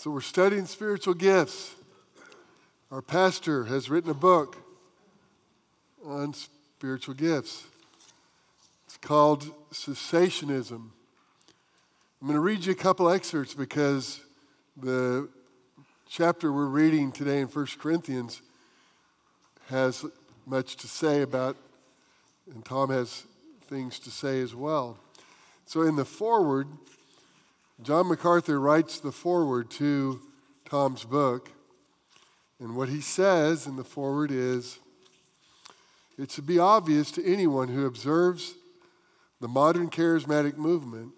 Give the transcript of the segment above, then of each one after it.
So we're studying spiritual gifts. Our pastor has written a book on spiritual gifts. It's called Cessationism. I'm going to read you a couple excerpts because the chapter we're reading today in 1 Corinthians has much to say about, and Tom has things to say as well. So in the foreword, John MacArthur writes the foreword to Tom's book. And what he says in the foreword is it should be obvious to anyone who observes the modern charismatic movement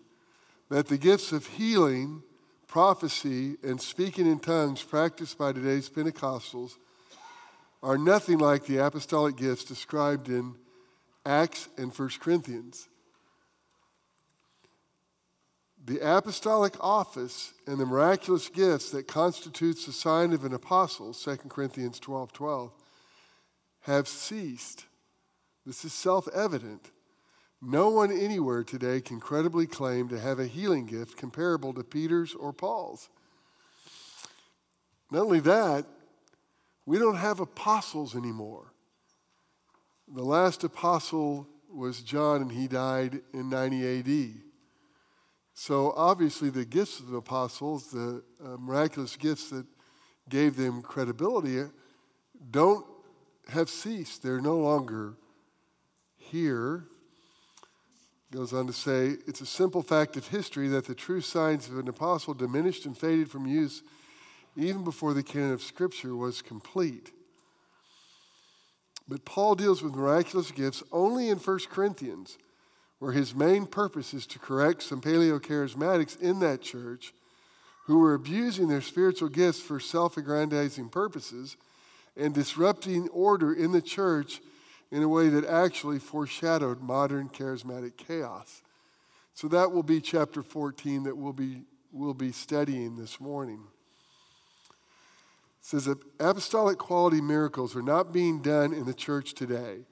that the gifts of healing, prophecy, and speaking in tongues practiced by today's Pentecostals are nothing like the apostolic gifts described in Acts and 1 Corinthians. The apostolic office and the miraculous gifts that constitutes the sign of an apostle, 2 Corinthians 12 12, have ceased. This is self evident. No one anywhere today can credibly claim to have a healing gift comparable to Peter's or Paul's. Not only that, we don't have apostles anymore. The last apostle was John, and he died in 90 AD. So obviously, the gifts of the apostles, the uh, miraculous gifts that gave them credibility, don't have ceased. They're no longer here. Goes on to say, it's a simple fact of history that the true signs of an apostle diminished and faded from use even before the canon of Scripture was complete. But Paul deals with miraculous gifts only in 1 Corinthians where his main purpose is to correct some paleo charismatics in that church who were abusing their spiritual gifts for self aggrandizing purposes and disrupting order in the church in a way that actually foreshadowed modern charismatic chaos. So that will be chapter 14 that we'll be, we'll be studying this morning. It says that apostolic quality miracles are not being done in the church today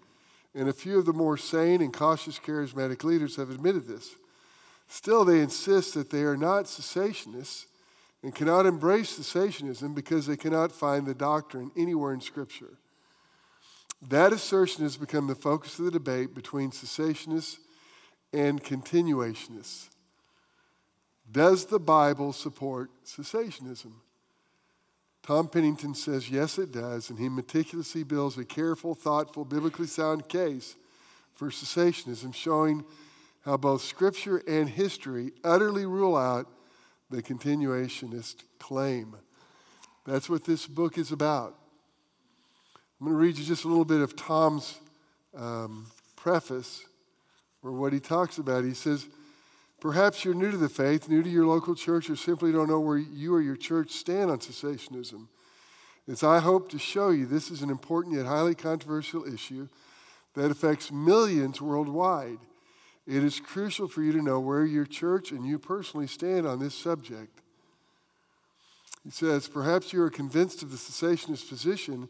and a few of the more sane and cautious charismatic leaders have admitted this. Still, they insist that they are not cessationists and cannot embrace cessationism because they cannot find the doctrine anywhere in Scripture. That assertion has become the focus of the debate between cessationists and continuationists. Does the Bible support cessationism? Tom Pennington says, yes, it does, and he meticulously builds a careful, thoughtful, biblically sound case for cessationism, showing how both Scripture and history utterly rule out the continuationist claim. That's what this book is about. I'm going to read you just a little bit of Tom's um, preface, or what he talks about. He says, Perhaps you're new to the faith, new to your local church, or simply don't know where you or your church stand on cessationism. As I hope to show you, this is an important yet highly controversial issue that affects millions worldwide. It is crucial for you to know where your church and you personally stand on this subject. He says, Perhaps you are convinced of the cessationist position,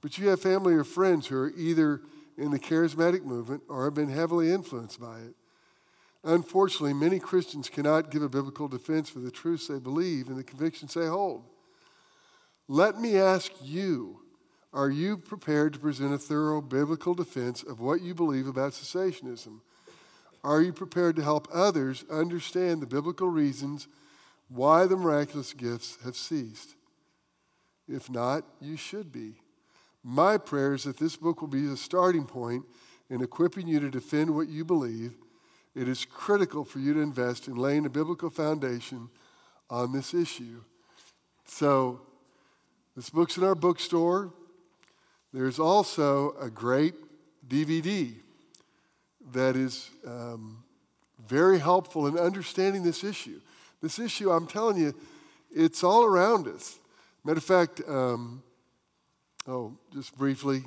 but you have family or friends who are either in the charismatic movement or have been heavily influenced by it. Unfortunately, many Christians cannot give a biblical defense for the truths they believe and the convictions they hold. Let me ask you are you prepared to present a thorough biblical defense of what you believe about cessationism? Are you prepared to help others understand the biblical reasons why the miraculous gifts have ceased? If not, you should be. My prayer is that this book will be a starting point in equipping you to defend what you believe it is critical for you to invest in laying a biblical foundation on this issue. So, this book's in our bookstore. There's also a great DVD that is um, very helpful in understanding this issue. This issue, I'm telling you, it's all around us. Matter of fact, um, oh, just briefly,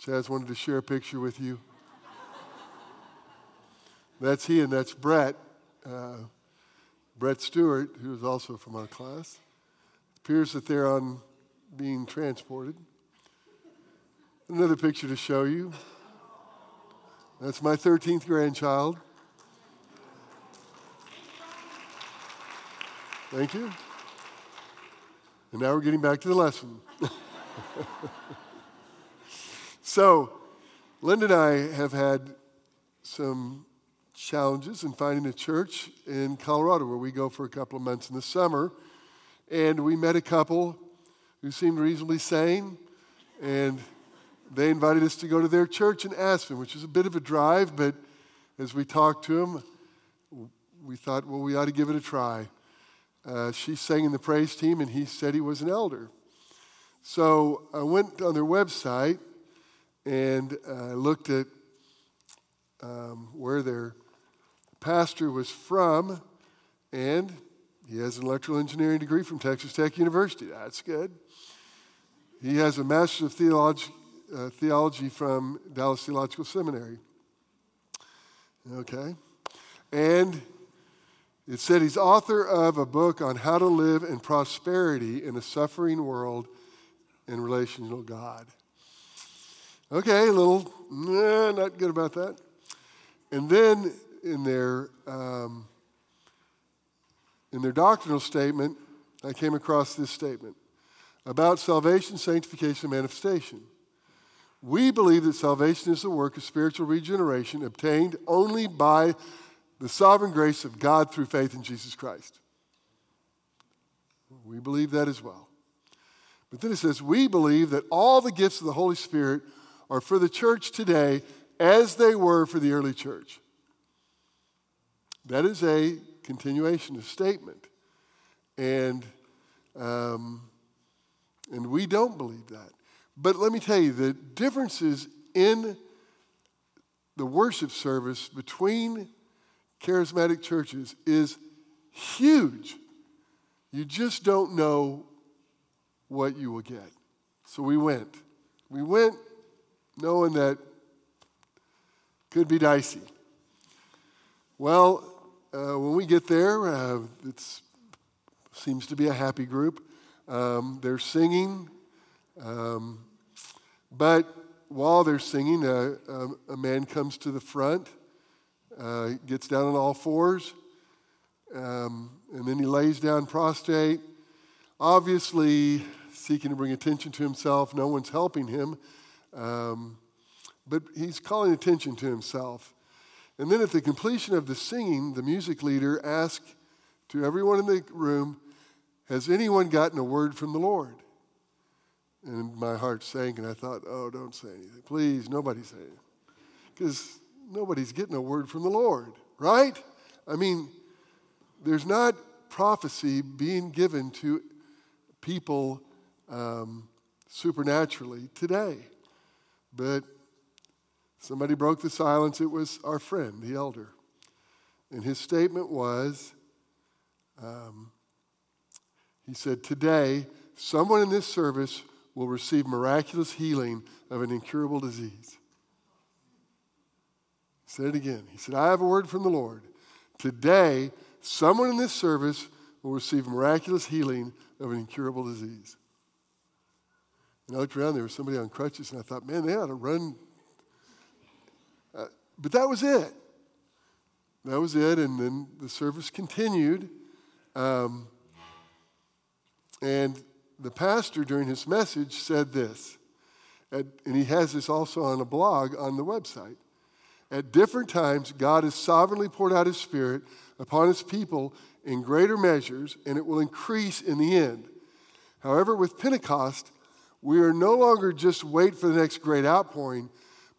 Chaz wanted to share a picture with you. That's he, and that's Brett, uh, Brett Stewart, who is also from our class. It appears that they're on being transported. Another picture to show you. That's my 13th grandchild. Thank you. And now we're getting back to the lesson. so, Linda and I have had some challenges in finding a church in Colorado where we go for a couple of months in the summer. And we met a couple who seemed reasonably sane, and they invited us to go to their church in Aspen, which is a bit of a drive, but as we talked to them, we thought, well, we ought to give it a try. Uh, she sang in the praise team, and he said he was an elder. So I went on their website and uh, looked at um, where their pastor was from, and he has an electrical engineering degree from Texas Tech University. That's good. He has a Master's of Theology, uh, theology from Dallas Theological Seminary. Okay. And it said he's author of a book on how to live in prosperity in a suffering world and relational God. Okay, a little, nah, not good about that. And then in their, um, in their doctrinal statement, I came across this statement about salvation, sanctification, and manifestation. We believe that salvation is the work of spiritual regeneration obtained only by the sovereign grace of God through faith in Jesus Christ. We believe that as well. But then it says, we believe that all the gifts of the Holy Spirit are for the church today as they were for the early church. That is a continuation of statement. And, um, and we don't believe that. But let me tell you, the differences in the worship service between charismatic churches is huge. You just don't know what you will get. So we went. We went knowing that could be dicey. Well, uh, when we get there, uh, it seems to be a happy group. Um, they're singing, um, but while they're singing, uh, um, a man comes to the front, uh, gets down on all fours, um, and then he lays down prostrate, obviously seeking to bring attention to himself. No one's helping him, um, but he's calling attention to himself. And then at the completion of the singing, the music leader asked to everyone in the room, Has anyone gotten a word from the Lord? And my heart sank, and I thought, Oh, don't say anything. Please, nobody say it. Because nobody's getting a word from the Lord, right? I mean, there's not prophecy being given to people um, supernaturally today. But Somebody broke the silence. It was our friend, the elder. And his statement was um, he said, Today, someone in this service will receive miraculous healing of an incurable disease. He said it again. He said, I have a word from the Lord. Today, someone in this service will receive miraculous healing of an incurable disease. And I looked around, there was somebody on crutches, and I thought, man, they ought to run but that was it. That was it. And then the service continued. Um, and the pastor, during his message, said this. At, and he has this also on a blog on the website. At different times, God has sovereignly poured out his Spirit upon his people in greater measures, and it will increase in the end. However, with Pentecost, we are no longer just wait for the next great outpouring,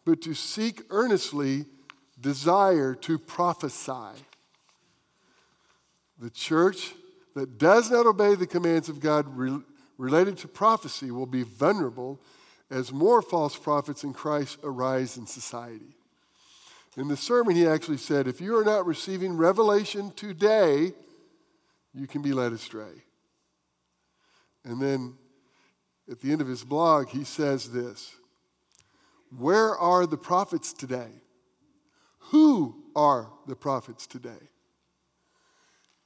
but to seek earnestly desire to prophesy. The church that does not obey the commands of God re- related to prophecy will be vulnerable as more false prophets in Christ arise in society. In the sermon, he actually said, If you are not receiving revelation today, you can be led astray. And then at the end of his blog, he says this where are the prophets today? Who are the prophets today?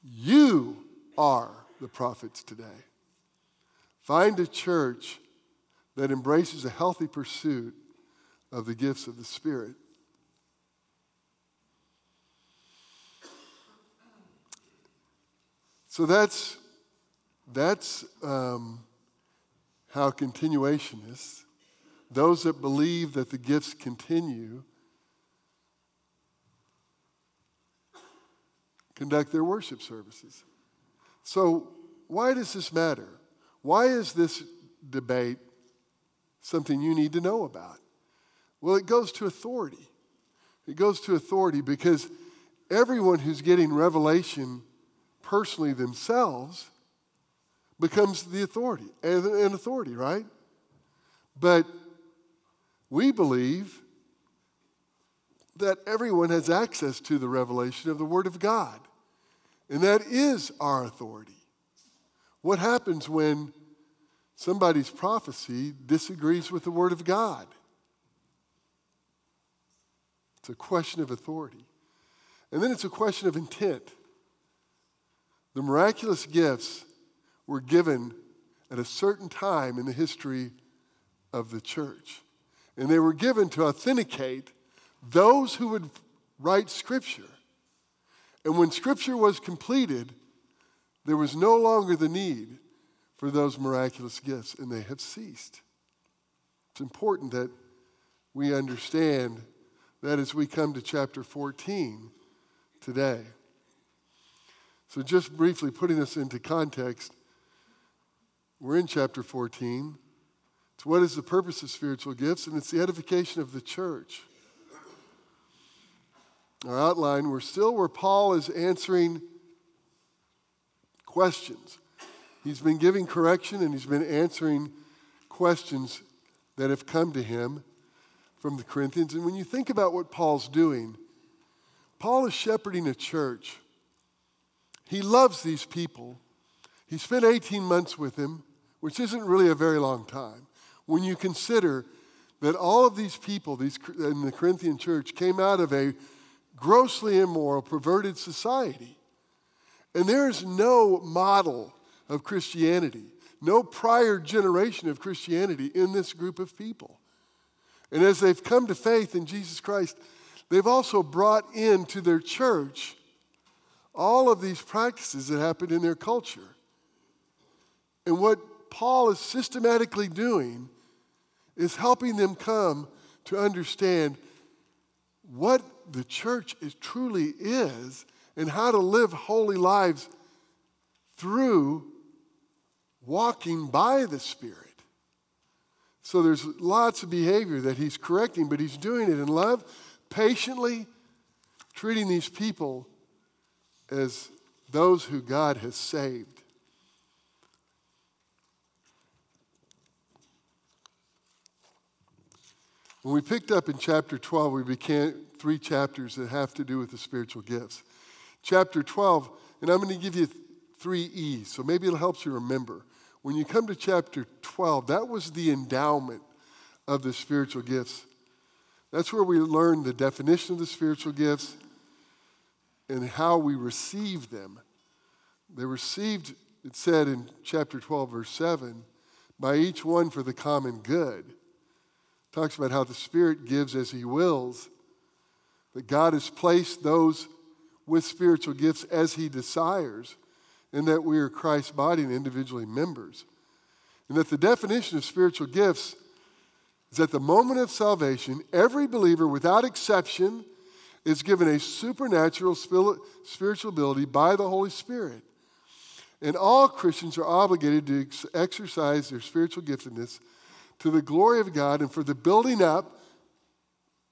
You are the prophets today. Find a church that embraces a healthy pursuit of the gifts of the Spirit. So that's, that's um, how continuationists, those that believe that the gifts continue, conduct their worship services. So, why does this matter? Why is this debate something you need to know about? Well, it goes to authority. It goes to authority because everyone who's getting revelation personally themselves becomes the authority, an authority, right? But we believe that everyone has access to the revelation of the Word of God, and that is our authority. What happens when somebody's prophecy disagrees with the Word of God? It's a question of authority. And then it's a question of intent. The miraculous gifts were given at a certain time in the history of the church. And they were given to authenticate those who would write Scripture. And when Scripture was completed, there was no longer the need for those miraculous gifts, and they have ceased. It's important that we understand that as we come to chapter 14 today. So, just briefly putting this into context, we're in chapter 14. It's what is the purpose of spiritual gifts, and it's the edification of the church. Our outline, we're still where Paul is answering questions. He's been giving correction and he's been answering questions that have come to him from the Corinthians. And when you think about what Paul's doing, Paul is shepherding a church. He loves these people. He spent 18 months with him, which isn't really a very long time. When you consider that all of these people these, in the Corinthian church came out of a grossly immoral, perverted society. And there is no model of Christianity, no prior generation of Christianity in this group of people. And as they've come to faith in Jesus Christ, they've also brought into their church all of these practices that happened in their culture. And what Paul is systematically doing is helping them come to understand what the church is, truly is and how to live holy lives through walking by the Spirit. So there's lots of behavior that he's correcting, but he's doing it in love, patiently treating these people as those who God has saved. When we picked up in chapter 12, we began three chapters that have to do with the spiritual gifts. Chapter 12, and I'm going to give you three E's, so maybe it'll help you remember. When you come to chapter 12, that was the endowment of the spiritual gifts. That's where we learn the definition of the spiritual gifts and how we receive them. They received, it said in chapter 12, verse 7, by each one for the common good talks about how the Spirit gives as He wills, that God has placed those with spiritual gifts as He desires, and that we are Christ's body and individually members. And that the definition of spiritual gifts is at the moment of salvation, every believer, without exception, is given a supernatural spiritual ability by the Holy Spirit. And all Christians are obligated to exercise their spiritual giftedness to the glory of God and for the building up,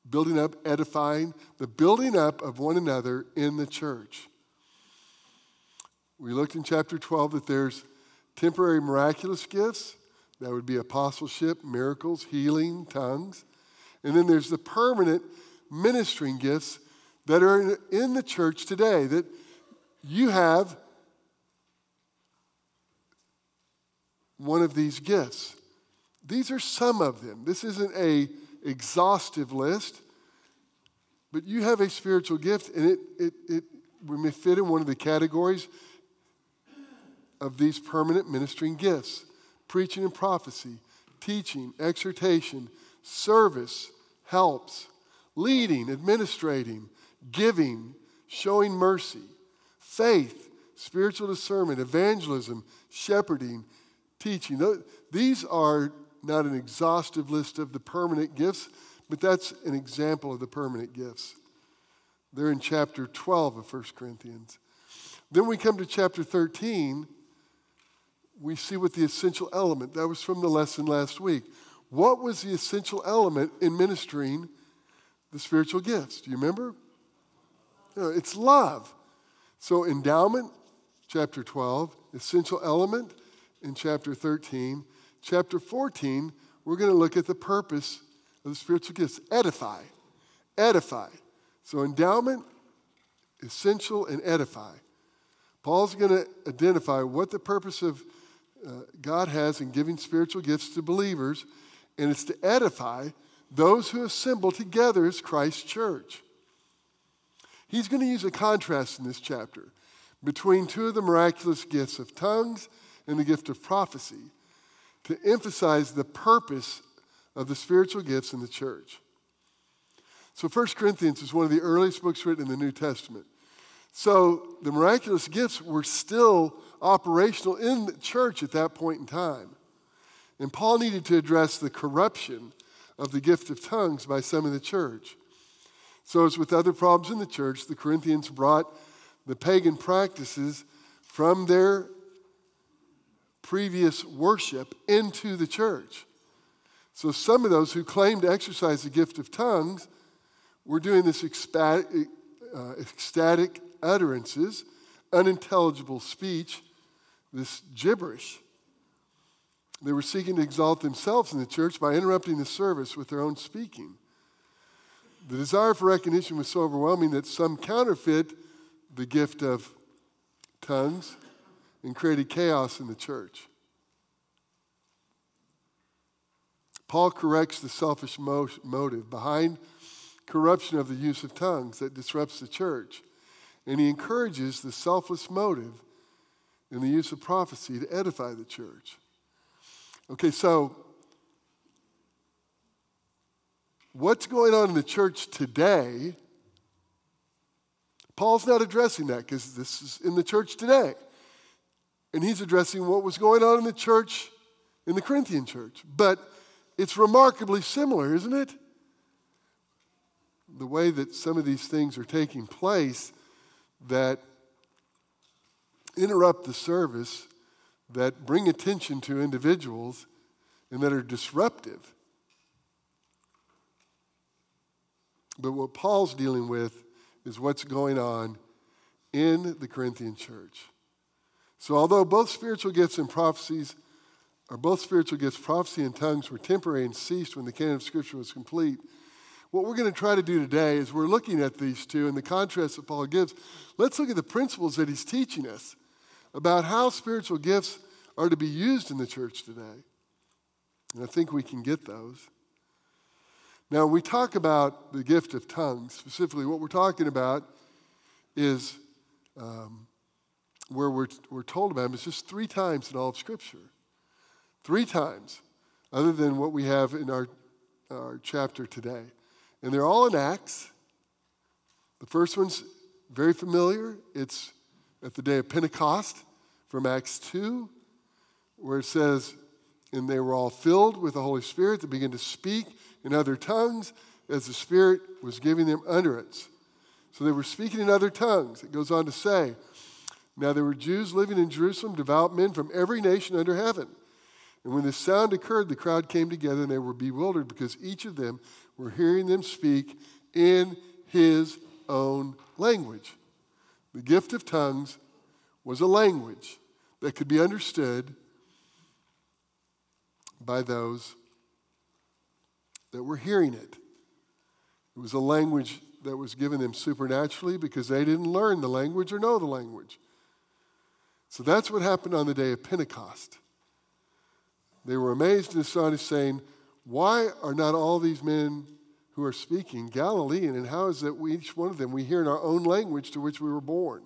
building up, edifying, the building up of one another in the church. We looked in chapter 12 that there's temporary miraculous gifts. That would be apostleship, miracles, healing, tongues. And then there's the permanent ministering gifts that are in the church today that you have one of these gifts. These are some of them. This isn't a exhaustive list, but you have a spiritual gift, and it, it, it may fit in one of the categories of these permanent ministering gifts preaching and prophecy, teaching, exhortation, service, helps, leading, administrating, giving, showing mercy, faith, spiritual discernment, evangelism, shepherding, teaching. These are not an exhaustive list of the permanent gifts, but that's an example of the permanent gifts. They're in chapter 12 of 1 Corinthians. Then we come to chapter 13. We see what the essential element, that was from the lesson last week. What was the essential element in ministering the spiritual gifts? Do you remember? No, it's love. So, endowment, chapter 12, essential element in chapter 13. Chapter 14, we're going to look at the purpose of the spiritual gifts edify. Edify. So, endowment, essential, and edify. Paul's going to identify what the purpose of uh, God has in giving spiritual gifts to believers, and it's to edify those who assemble together as Christ's church. He's going to use a contrast in this chapter between two of the miraculous gifts of tongues and the gift of prophecy to emphasize the purpose of the spiritual gifts in the church. So, 1 Corinthians is one of the earliest books written in the New Testament. So, the miraculous gifts were still operational in the church at that point in time. And Paul needed to address the corruption of the gift of tongues by some in the church. So, as with other problems in the church, the Corinthians brought the pagan practices from their previous worship into the church. So, some of those who claimed to exercise the gift of tongues were doing this ecstatic, uh, ecstatic utterances, unintelligible speech, this gibberish. They were seeking to exalt themselves in the church by interrupting the service with their own speaking. The desire for recognition was so overwhelming that some counterfeit the gift of tongues and created chaos in the church. Paul corrects the selfish motive behind corruption of the use of tongues that disrupts the church. And he encourages the selfless motive in the use of prophecy to edify the church. Okay, so what's going on in the church today? Paul's not addressing that because this is in the church today. And he's addressing what was going on in the church, in the Corinthian church. But it's remarkably similar, isn't it? The way that some of these things are taking place that interrupt the service, that bring attention to individuals, and that are disruptive. But what Paul's dealing with is what's going on in the Corinthian church. So, although both spiritual gifts and prophecies are both spiritual gifts, prophecy and tongues were temporary and ceased when the canon of Scripture was complete. What we're going to try to do today is we're looking at these two and the contrast that Paul gives. Let's look at the principles that he's teaching us about how spiritual gifts are to be used in the church today. And I think we can get those. Now, we talk about the gift of tongues, specifically, what we're talking about is um, where we're, we're told about him is just three times in all of Scripture. Three times, other than what we have in our, our chapter today. And they're all in Acts. The first one's very familiar. It's at the day of Pentecost from Acts 2, where it says, And they were all filled with the Holy Spirit. They began to speak in other tongues as the Spirit was giving them utterance. So they were speaking in other tongues. It goes on to say, Now there were Jews living in Jerusalem, devout men from every nation under heaven. And when this sound occurred, the crowd came together and they were bewildered because each of them were hearing them speak in his own language. The gift of tongues was a language that could be understood by those that were hearing it. It was a language that was given them supernaturally because they didn't learn the language or know the language. So that's what happened on the day of Pentecost. They were amazed and astonished, saying, Why are not all these men who are speaking Galilean? And how is it we, each one of them we hear in our own language to which we were born?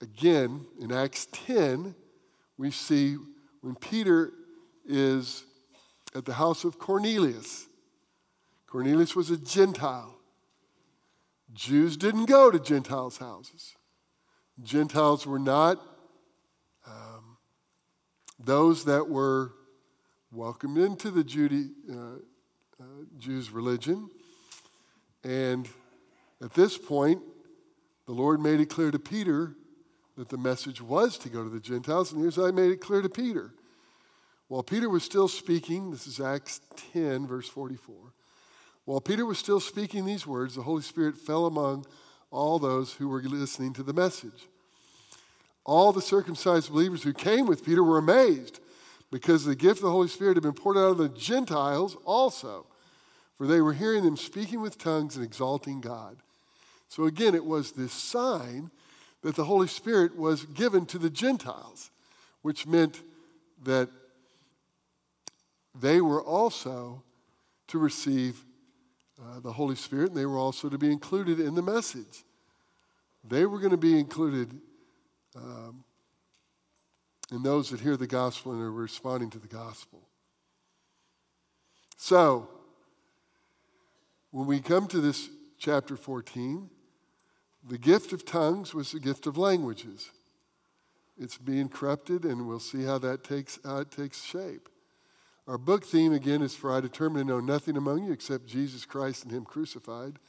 Again, in Acts 10, we see when Peter is at the house of Cornelius. Cornelius was a Gentile. Jews didn't go to Gentiles' houses. Gentiles were not um, those that were welcomed into the Judy, uh, uh, Jews' religion. And at this point, the Lord made it clear to Peter that the message was to go to the Gentiles. And here's how I made it clear to Peter. While Peter was still speaking, this is Acts 10, verse 44. While Peter was still speaking these words, the Holy Spirit fell among all those who were listening to the message. All the circumcised believers who came with Peter were amazed because the gift of the Holy Spirit had been poured out on the Gentiles also, for they were hearing them speaking with tongues and exalting God. So again, it was this sign that the Holy Spirit was given to the Gentiles, which meant that they were also to receive uh, the Holy Spirit, and they were also to be included in the message. They were going to be included um, in those that hear the gospel and are responding to the gospel. So, when we come to this chapter 14, the gift of tongues was the gift of languages. It's being corrupted, and we'll see how that takes, how it takes shape. Our book theme, again, is For I determine to know nothing among you except Jesus Christ and Him crucified.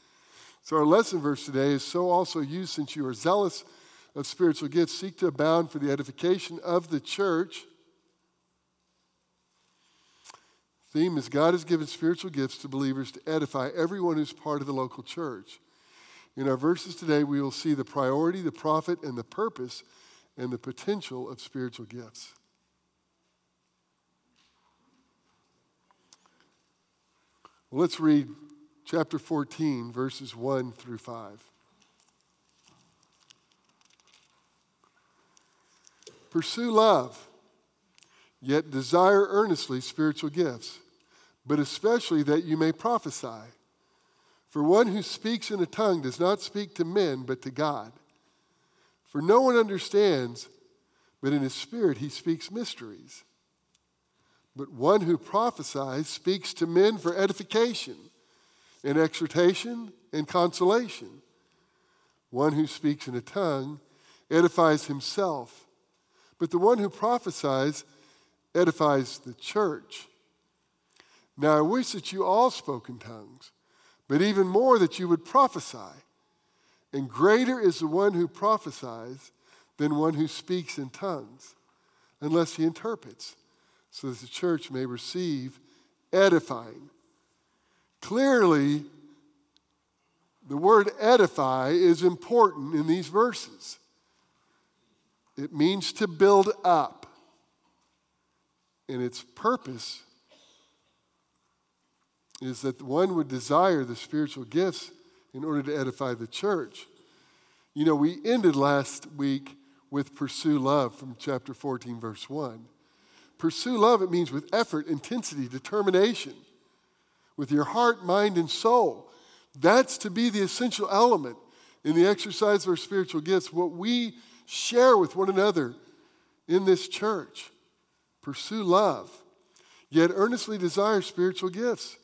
So, our lesson verse today is So also you, since you are zealous of spiritual gifts, seek to abound for the edification of the church. Theme is God has given spiritual gifts to believers to edify everyone who's part of the local church. In our verses today, we will see the priority, the profit, and the purpose and the potential of spiritual gifts. Well, let's read chapter 14, verses 1 through 5. Pursue love, yet desire earnestly spiritual gifts, but especially that you may prophesy. For one who speaks in a tongue does not speak to men, but to God. For no one understands, but in his spirit he speaks mysteries. But one who prophesies speaks to men for edification, and exhortation, and consolation. One who speaks in a tongue edifies himself but the one who prophesies edifies the church. Now I wish that you all spoke in tongues, but even more that you would prophesy. And greater is the one who prophesies than one who speaks in tongues, unless he interprets, so that the church may receive edifying. Clearly, the word edify is important in these verses. It means to build up. And its purpose is that one would desire the spiritual gifts in order to edify the church. You know, we ended last week with pursue love from chapter 14, verse 1. Pursue love, it means with effort, intensity, determination, with your heart, mind, and soul. That's to be the essential element in the exercise of our spiritual gifts. What we share with one another in this church. Pursue love, yet earnestly desire spiritual gifts.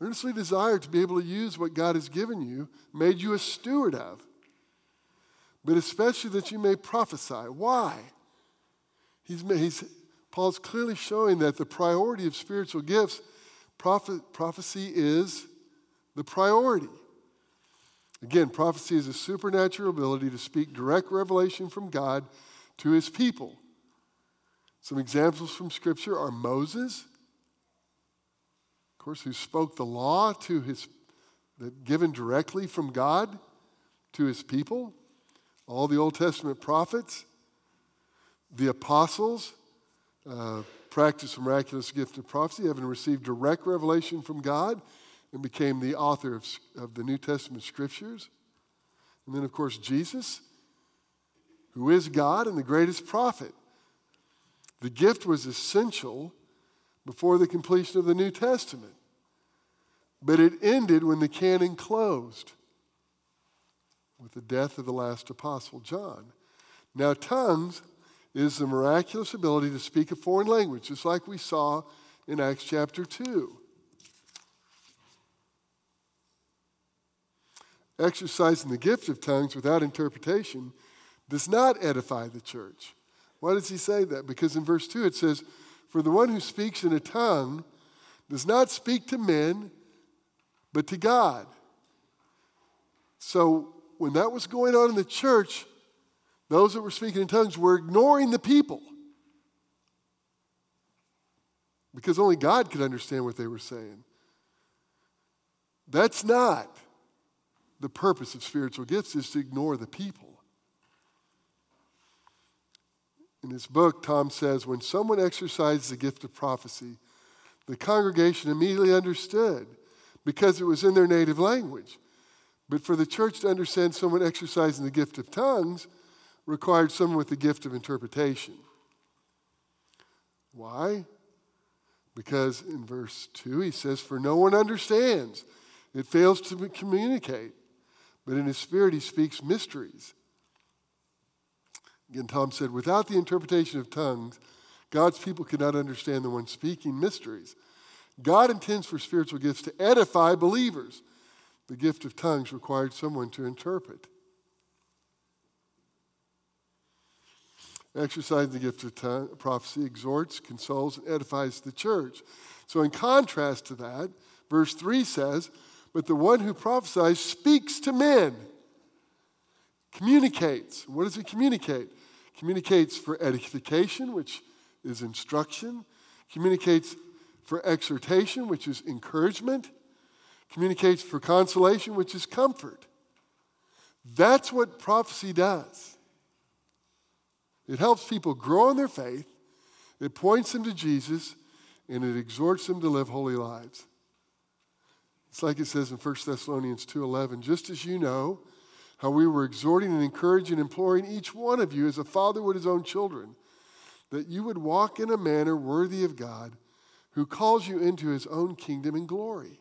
Earnestly desire to be able to use what God has given you, made you a steward of, but especially that you may prophesy. Why? He's, he's, Paul's clearly showing that the priority of spiritual gifts, prophet, prophecy is the priority. Again, prophecy is a supernatural ability to speak direct revelation from God to his people. Some examples from Scripture are Moses, of course, who spoke the law to his, given directly from God to his people. All the Old Testament prophets, the apostles, uh, practiced the miraculous gift of prophecy, having received direct revelation from God and became the author of, of the New Testament scriptures. And then, of course, Jesus, who is God and the greatest prophet. The gift was essential before the completion of the New Testament, but it ended when the canon closed with the death of the last apostle, John. Now, tongues is the miraculous ability to speak a foreign language, just like we saw in Acts chapter 2. Exercising the gift of tongues without interpretation does not edify the church. Why does he say that? Because in verse 2 it says, For the one who speaks in a tongue does not speak to men, but to God. So when that was going on in the church, those that were speaking in tongues were ignoring the people because only God could understand what they were saying. That's not the purpose of spiritual gifts is to ignore the people. In his book, Tom says when someone exercised the gift of prophecy, the congregation immediately understood because it was in their native language. But for the church to understand someone exercising the gift of tongues required someone with the gift of interpretation. Why? Because in verse 2 he says, For no one understands. It fails to communicate. But in his spirit he speaks mysteries. Again, Tom said, Without the interpretation of tongues, God's people cannot understand the one speaking mysteries. God intends for spiritual gifts to edify believers. The gift of tongues required someone to interpret. Exercising the gift of prophecy exhorts, consoles, and edifies the church. So, in contrast to that, verse 3 says, But the one who prophesies speaks to men, communicates. What does he communicate? Communicates for edification, which is instruction, communicates for exhortation, which is encouragement, communicates for consolation, which is comfort. That's what prophecy does. It helps people grow in their faith, it points them to Jesus, and it exhorts them to live holy lives. It's like it says in 1 Thessalonians 2:11, just as you know how we were exhorting and encouraging and imploring each one of you as a father would his own children, that you would walk in a manner worthy of God, who calls you into his own kingdom and glory.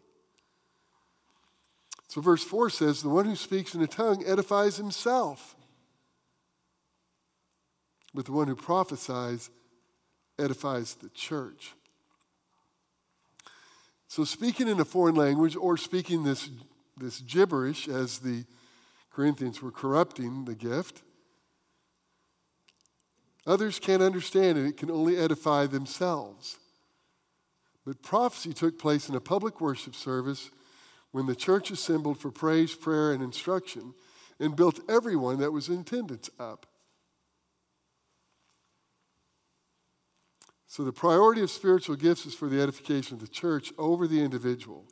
So verse 4 says, the one who speaks in a tongue edifies himself but the one who prophesies edifies the church. So, speaking in a foreign language or speaking this, this gibberish as the Corinthians were corrupting the gift, others can't understand it. It can only edify themselves. But prophecy took place in a public worship service when the church assembled for praise, prayer, and instruction and built everyone that was in attendance up. So, the priority of spiritual gifts is for the edification of the church over the individual.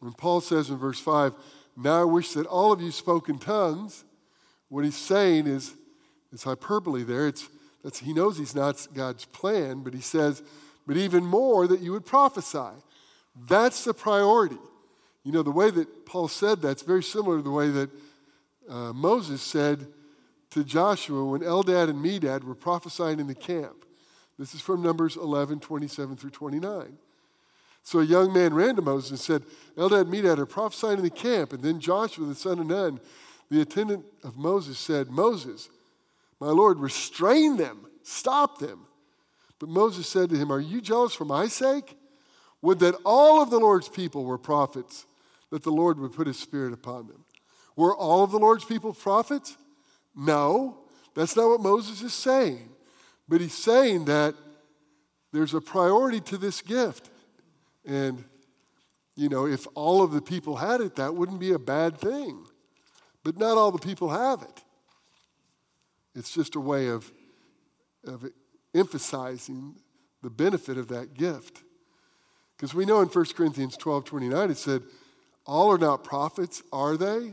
When Paul says in verse 5, Now I wish that all of you spoke in tongues, what he's saying is, it's hyperbole there. It's, that's, he knows he's not God's plan, but he says, But even more that you would prophesy. That's the priority. You know, the way that Paul said that's very similar to the way that uh, Moses said to Joshua when Eldad and Medad were prophesying in the camp. This is from Numbers 11, 27 through 29. So a young man ran to Moses and said, Eldad Medad are prophesying in the camp. And then Joshua, the son of Nun, the attendant of Moses, said, Moses, my Lord, restrain them, stop them. But Moses said to him, Are you jealous for my sake? Would that all of the Lord's people were prophets, that the Lord would put his spirit upon them. Were all of the Lord's people prophets? No, that's not what Moses is saying. But he's saying that there's a priority to this gift. And, you know, if all of the people had it, that wouldn't be a bad thing. But not all the people have it. It's just a way of, of emphasizing the benefit of that gift. Because we know in 1 Corinthians 12 29, it said, All are not prophets, are they?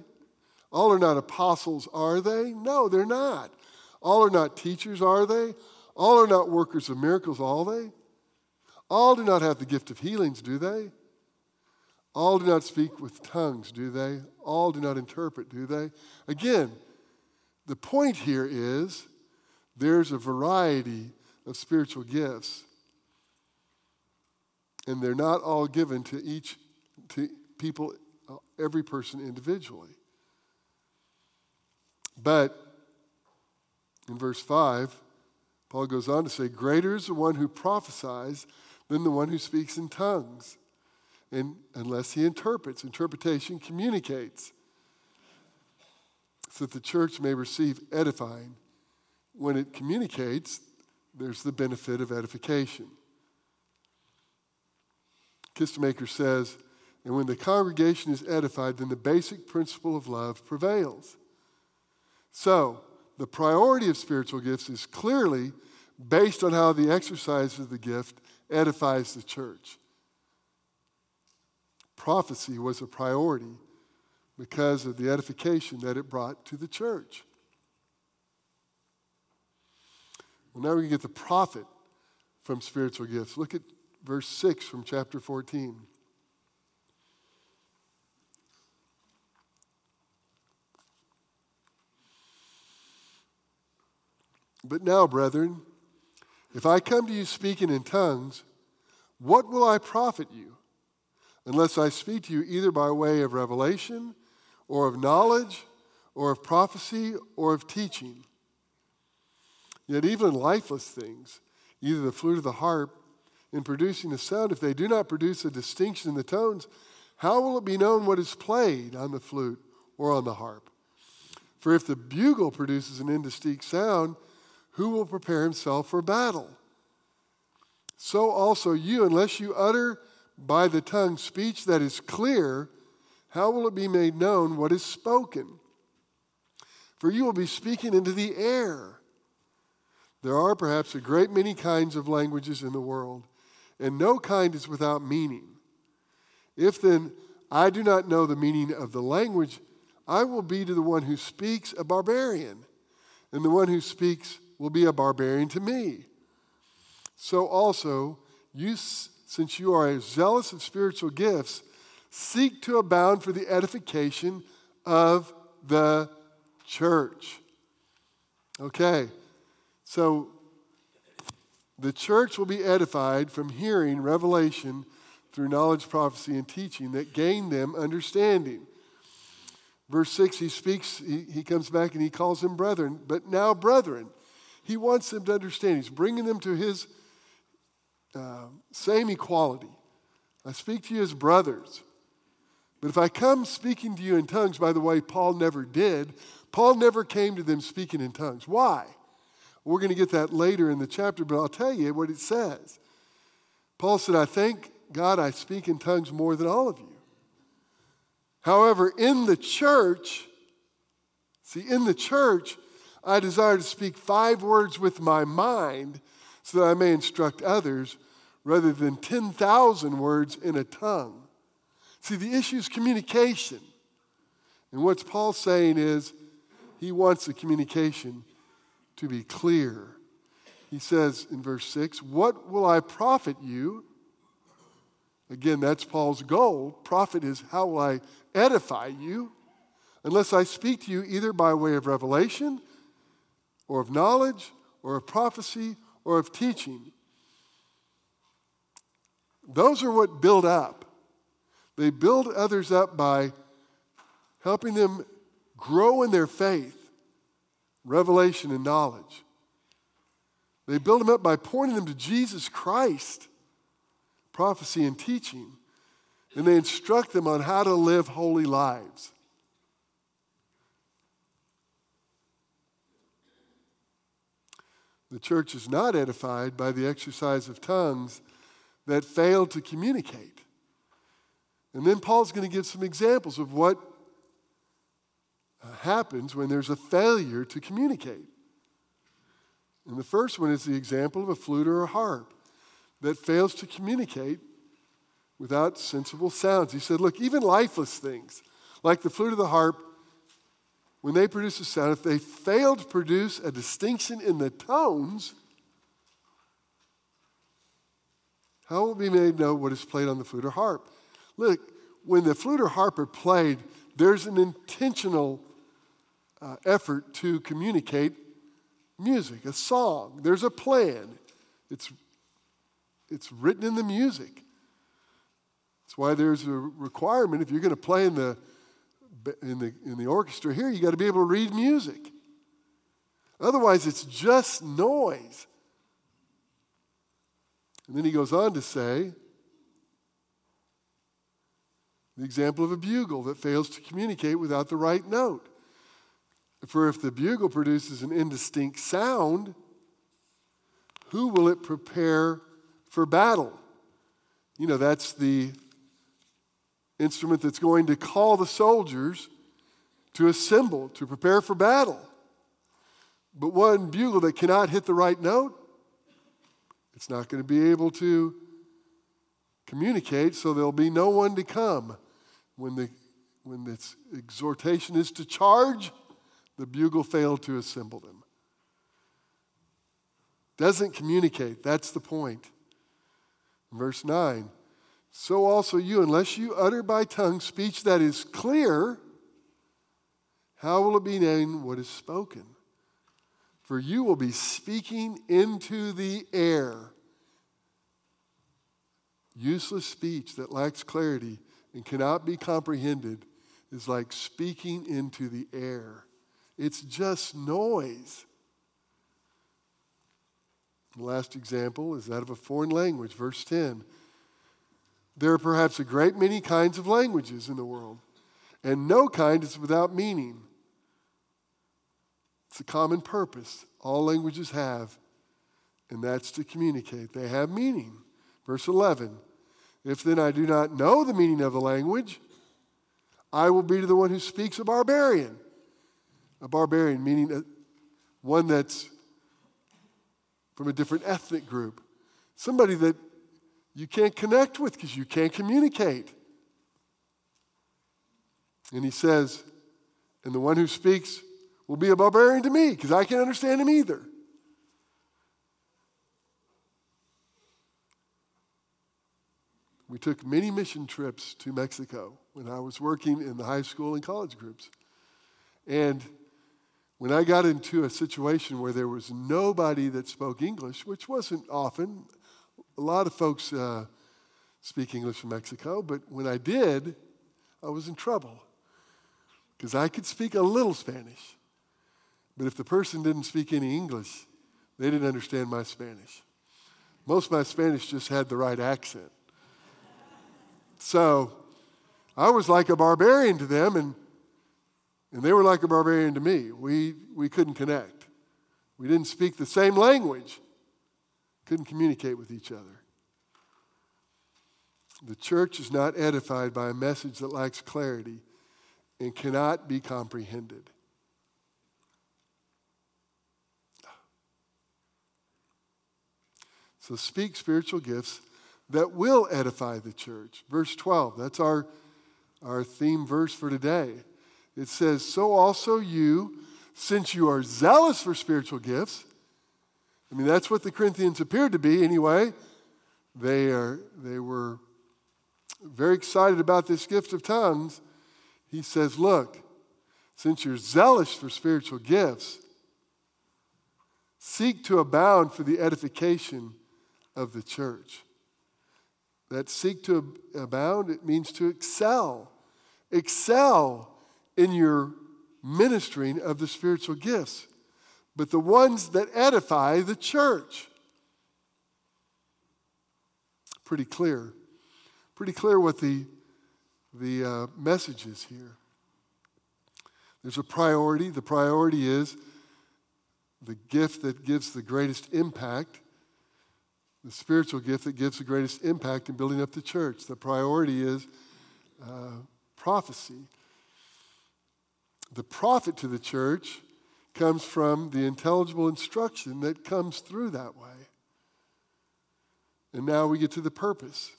All are not apostles, are they? No, they're not. All are not teachers, are they? All are not workers of miracles, are they? All do not have the gift of healings, do they? All do not speak with tongues, do they? All do not interpret, do they? Again, the point here is there's a variety of spiritual gifts, and they're not all given to each to people, uh, every person individually. But in verse 5, Paul goes on to say, Greater is the one who prophesies than the one who speaks in tongues, and unless he interprets. Interpretation communicates so that the church may receive edifying when it communicates, there's the benefit of edification. Kistemaker says, and when the congregation is edified, then the basic principle of love prevails. So, the priority of spiritual gifts is clearly based on how the exercise of the gift edifies the church. Prophecy was a priority because of the edification that it brought to the church. Well, now we can get the profit from spiritual gifts. Look at verse 6 from chapter 14. But now, brethren, if I come to you speaking in tongues, what will I profit you? Unless I speak to you either by way of revelation, or of knowledge, or of prophecy, or of teaching. Yet, even lifeless things, either the flute or the harp, in producing a sound, if they do not produce a distinction in the tones, how will it be known what is played on the flute or on the harp? For if the bugle produces an indistinct sound, who will prepare himself for battle? So also you, unless you utter by the tongue speech that is clear, how will it be made known what is spoken? For you will be speaking into the air. There are perhaps a great many kinds of languages in the world, and no kind is without meaning. If then I do not know the meaning of the language, I will be to the one who speaks a barbarian, and the one who speaks will be a barbarian to me. So also, you, since you are zealous of spiritual gifts, seek to abound for the edification of the church. Okay, so the church will be edified from hearing revelation through knowledge, prophecy, and teaching that gain them understanding. Verse 6, he speaks, he, he comes back and he calls them brethren. But now, brethren, he wants them to understand. He's bringing them to his uh, same equality. I speak to you as brothers. But if I come speaking to you in tongues, by the way, Paul never did, Paul never came to them speaking in tongues. Why? We're going to get that later in the chapter, but I'll tell you what it says. Paul said, I thank God I speak in tongues more than all of you. However, in the church, see, in the church, I desire to speak five words with my mind so that I may instruct others rather than 10,000 words in a tongue. See, the issue is communication. And what Paul's saying is he wants the communication to be clear. He says in verse 6, What will I profit you? Again, that's Paul's goal. Profit is how will I edify you? Unless I speak to you either by way of revelation, or of knowledge, or of prophecy, or of teaching. Those are what build up. They build others up by helping them grow in their faith, revelation, and knowledge. They build them up by pointing them to Jesus Christ, prophecy and teaching. And they instruct them on how to live holy lives. The church is not edified by the exercise of tongues that fail to communicate. And then Paul's going to give some examples of what uh, happens when there's a failure to communicate. And the first one is the example of a flute or a harp that fails to communicate without sensible sounds. He said, Look, even lifeless things, like the flute or the harp, when they produce a sound, if they fail to produce a distinction in the tones, how will be made know what is played on the flute or harp? Look, when the flute or harp are played, there's an intentional uh, effort to communicate music, a song. There's a plan. It's, it's written in the music. That's why there's a requirement if you're going to play in the, in the, in the orchestra here, you got to be able to read music. Otherwise, it's just noise. And then he goes on to say, the example of a bugle that fails to communicate without the right note. For if the bugle produces an indistinct sound, who will it prepare for battle? You know, that's the instrument that's going to call the soldiers to assemble, to prepare for battle. But one bugle that cannot hit the right note, it's not going to be able to communicate, so there'll be no one to come. When the when its exhortation is to charge, the bugle failed to assemble them. Doesn't communicate, that's the point. Verse 9 So also you, unless you utter by tongue speech that is clear, how will it be known what is spoken? For you will be speaking into the air. Useless speech that lacks clarity and cannot be comprehended is like speaking into the air. It's just noise. The last example is that of a foreign language, verse 10. There are perhaps a great many kinds of languages in the world, and no kind is without meaning. It's a common purpose all languages have, and that's to communicate. They have meaning. Verse 11 If then I do not know the meaning of the language, I will be to the one who speaks a barbarian. A barbarian, meaning a, one that's from a different ethnic group. Somebody that you can't connect with because you can't communicate. And he says, and the one who speaks will be a barbarian to me because I can't understand him either. We took many mission trips to Mexico when I was working in the high school and college groups. And when I got into a situation where there was nobody that spoke English, which wasn't often, a lot of folks uh, speak English in Mexico, but when I did, I was in trouble because I could speak a little Spanish. But if the person didn't speak any English, they didn't understand my Spanish. Most of my Spanish just had the right accent. So I was like a barbarian to them, and, and they were like a barbarian to me. We, we couldn't connect. We didn't speak the same language, couldn't communicate with each other. The church is not edified by a message that lacks clarity and cannot be comprehended. So speak spiritual gifts that will edify the church. Verse 12, that's our, our theme verse for today. It says, So also you, since you are zealous for spiritual gifts, I mean, that's what the Corinthians appeared to be anyway. They, are, they were very excited about this gift of tongues. He says, Look, since you're zealous for spiritual gifts, seek to abound for the edification of the church that seek to abound, it means to excel. Excel in your ministering of the spiritual gifts, but the ones that edify the church. Pretty clear. Pretty clear what the, the uh, message is here. There's a priority. The priority is the gift that gives the greatest impact the spiritual gift that gives the greatest impact in building up the church. The priority is uh, prophecy. The prophet to the church comes from the intelligible instruction that comes through that way. And now we get to the purpose.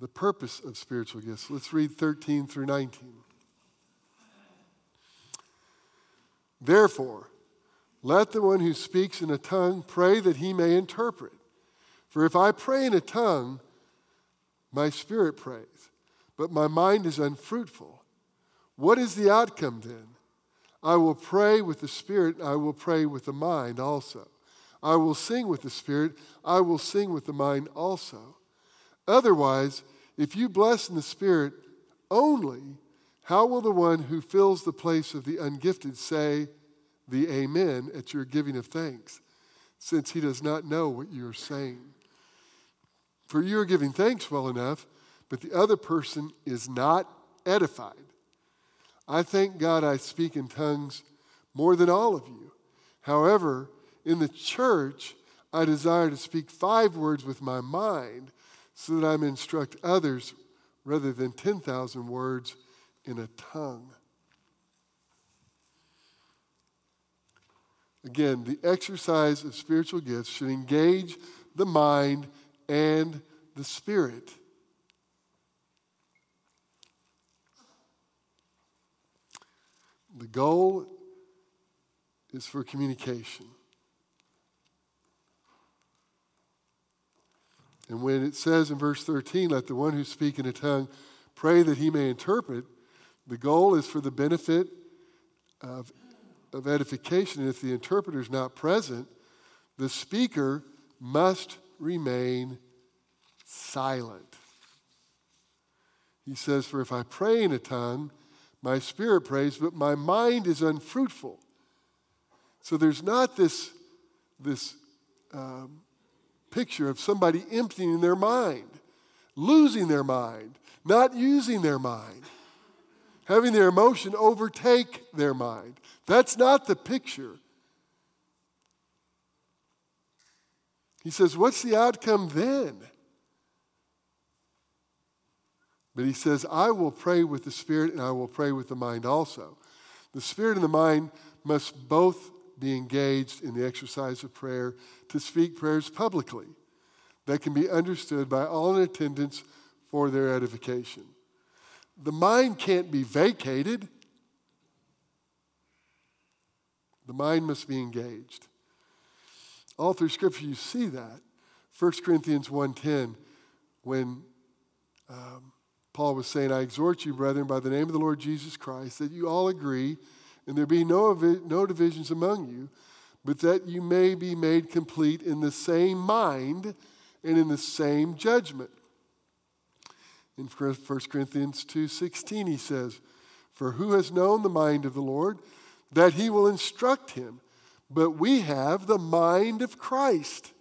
The purpose of spiritual gifts. Let's read 13 through 19. Therefore, let the one who speaks in a tongue pray that he may interpret. For if I pray in a tongue, my spirit prays, but my mind is unfruitful. What is the outcome then? I will pray with the spirit, I will pray with the mind also. I will sing with the spirit, I will sing with the mind also. Otherwise, if you bless in the spirit only, how will the one who fills the place of the ungifted say, the amen at your giving of thanks, since he does not know what you are saying. For you are giving thanks well enough, but the other person is not edified. I thank God I speak in tongues more than all of you. However, in the church, I desire to speak five words with my mind so that I may instruct others rather than 10,000 words in a tongue. Again, the exercise of spiritual gifts should engage the mind and the spirit. The goal is for communication. And when it says in verse 13, let the one who speaks in a tongue pray that he may interpret, the goal is for the benefit of, of edification. And if the interpreter is not present, the speaker must remain silent. He says, For if I pray in a tongue, my spirit prays, but my mind is unfruitful. So there's not this, this um, picture of somebody emptying their mind, losing their mind, not using their mind, having their emotion overtake their mind. That's not the picture. He says, What's the outcome then? But he says, I will pray with the Spirit and I will pray with the mind also. The Spirit and the mind must both be engaged in the exercise of prayer to speak prayers publicly that can be understood by all in attendance for their edification. The mind can't be vacated. The mind must be engaged. All through Scripture, you see that. 1 Corinthians 1.10, when um, Paul was saying, I exhort you, brethren, by the name of the Lord Jesus Christ, that you all agree and there be no, no divisions among you, but that you may be made complete in the same mind and in the same judgment. In 1 Corinthians 2:16 he says, "For who has known the mind of the Lord that he will instruct him? But we have the mind of Christ."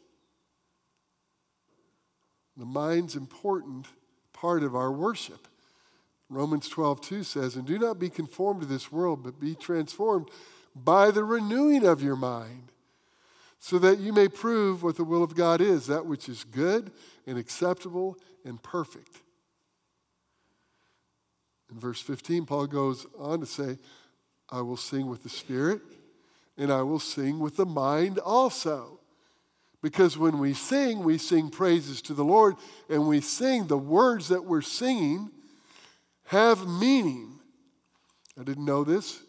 The mind's important part of our worship. Romans 12, 2 says, And do not be conformed to this world, but be transformed by the renewing of your mind, so that you may prove what the will of God is, that which is good and acceptable and perfect. In verse 15, Paul goes on to say, I will sing with the Spirit, and I will sing with the mind also. Because when we sing, we sing praises to the Lord, and we sing the words that we're singing have meaning. I didn't know this,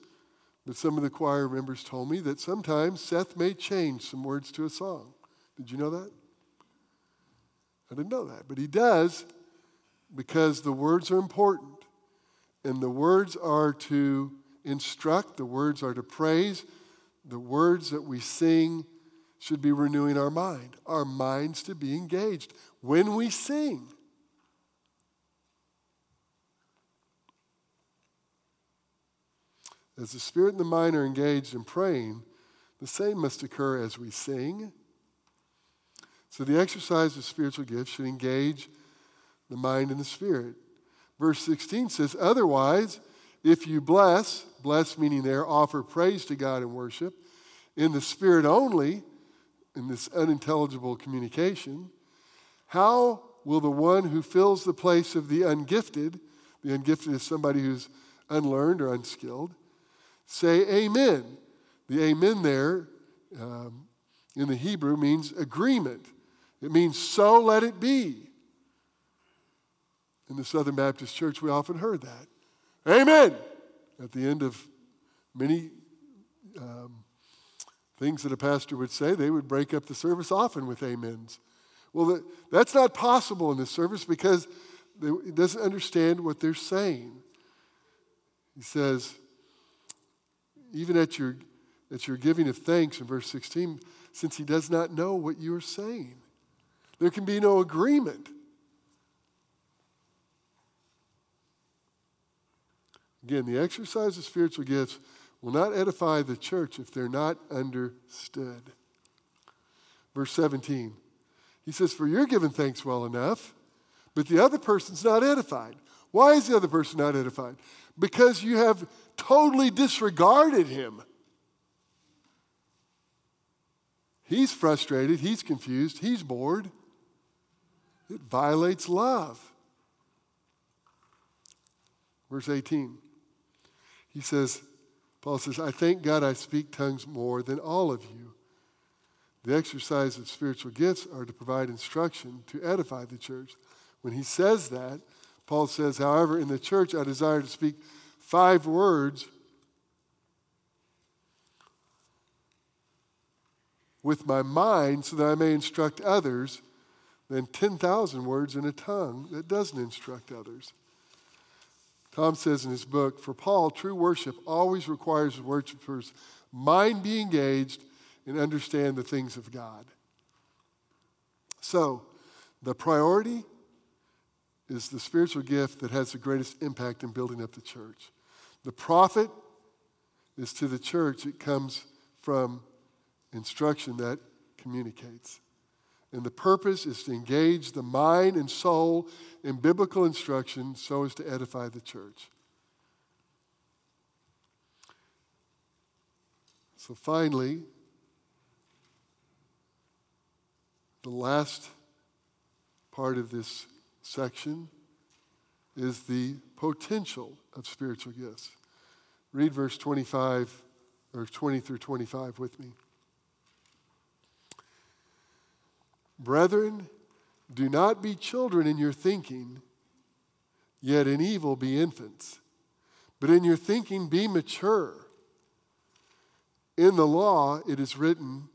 but some of the choir members told me that sometimes Seth may change some words to a song. Did you know that? I didn't know that, but he does because the words are important. And the words are to instruct, the words are to praise, the words that we sing should be renewing our mind, our minds to be engaged when we sing. As the spirit and the mind are engaged in praying, the same must occur as we sing. So the exercise of spiritual gifts should engage the mind and the spirit. Verse 16 says, Otherwise, if you bless, bless meaning there, offer praise to God in worship, in the spirit only, in this unintelligible communication, how will the one who fills the place of the ungifted, the ungifted is somebody who's unlearned or unskilled, say amen. The amen there um, in the Hebrew means agreement, it means so let it be. In the Southern Baptist Church, we often heard that. Amen. At the end of many um, things that a pastor would say, they would break up the service often with amens. Well, that, that's not possible in this service because it doesn't understand what they're saying. He says, even at your, at your giving of thanks in verse 16, since he does not know what you are saying. There can be no agreement. Again, the exercise of spiritual gifts will not edify the church if they're not understood. Verse 17, he says, For you're giving thanks well enough, but the other person's not edified. Why is the other person not edified? Because you have totally disregarded him. He's frustrated, he's confused, he's bored. It violates love. Verse 18. He says, Paul says, I thank God I speak tongues more than all of you. The exercise of spiritual gifts are to provide instruction to edify the church. When he says that, Paul says, however, in the church I desire to speak five words with my mind so that I may instruct others than 10,000 words in a tongue that doesn't instruct others. Tom says in his book, for Paul, true worship always requires worshipers' mind be engaged and understand the things of God. So, the priority is the spiritual gift that has the greatest impact in building up the church. The profit is to the church, it comes from instruction that communicates. And the purpose is to engage the mind and soul in biblical instruction so as to edify the church. So finally, the last part of this section is the potential of spiritual gifts. Read verse 25 or 20 through 25 with me. Brethren, do not be children in your thinking, yet in evil be infants. But in your thinking be mature. In the law it is written,